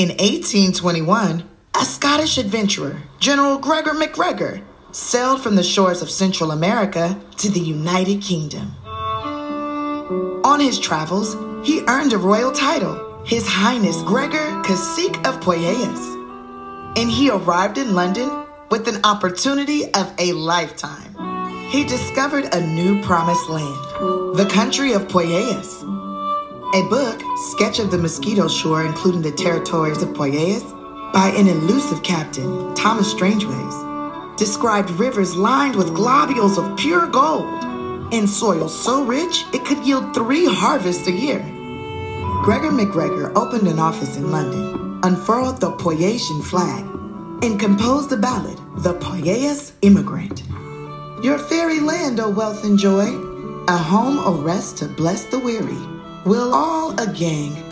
In 1821, a Scottish adventurer, General Gregor MacGregor, sailed from the shores of Central America to the United Kingdom. On his travels, he earned a royal title, His Highness Gregor Cacique of Poyais. And he arrived in London with an opportunity of a lifetime. He discovered a new promised land, the country of Poyais. A book, Sketch of the Mosquito Shore, including the territories of Poyais, by an elusive captain, Thomas Strangeways, described rivers lined with globules of pure gold and soil so rich it could yield three harvests a year. Gregor MacGregor opened an office in London, unfurled the Poyasian flag, and composed the ballad, The Poyais Immigrant. Your fairy land, O wealth and joy, a home, O rest to bless the weary. We'll all a gang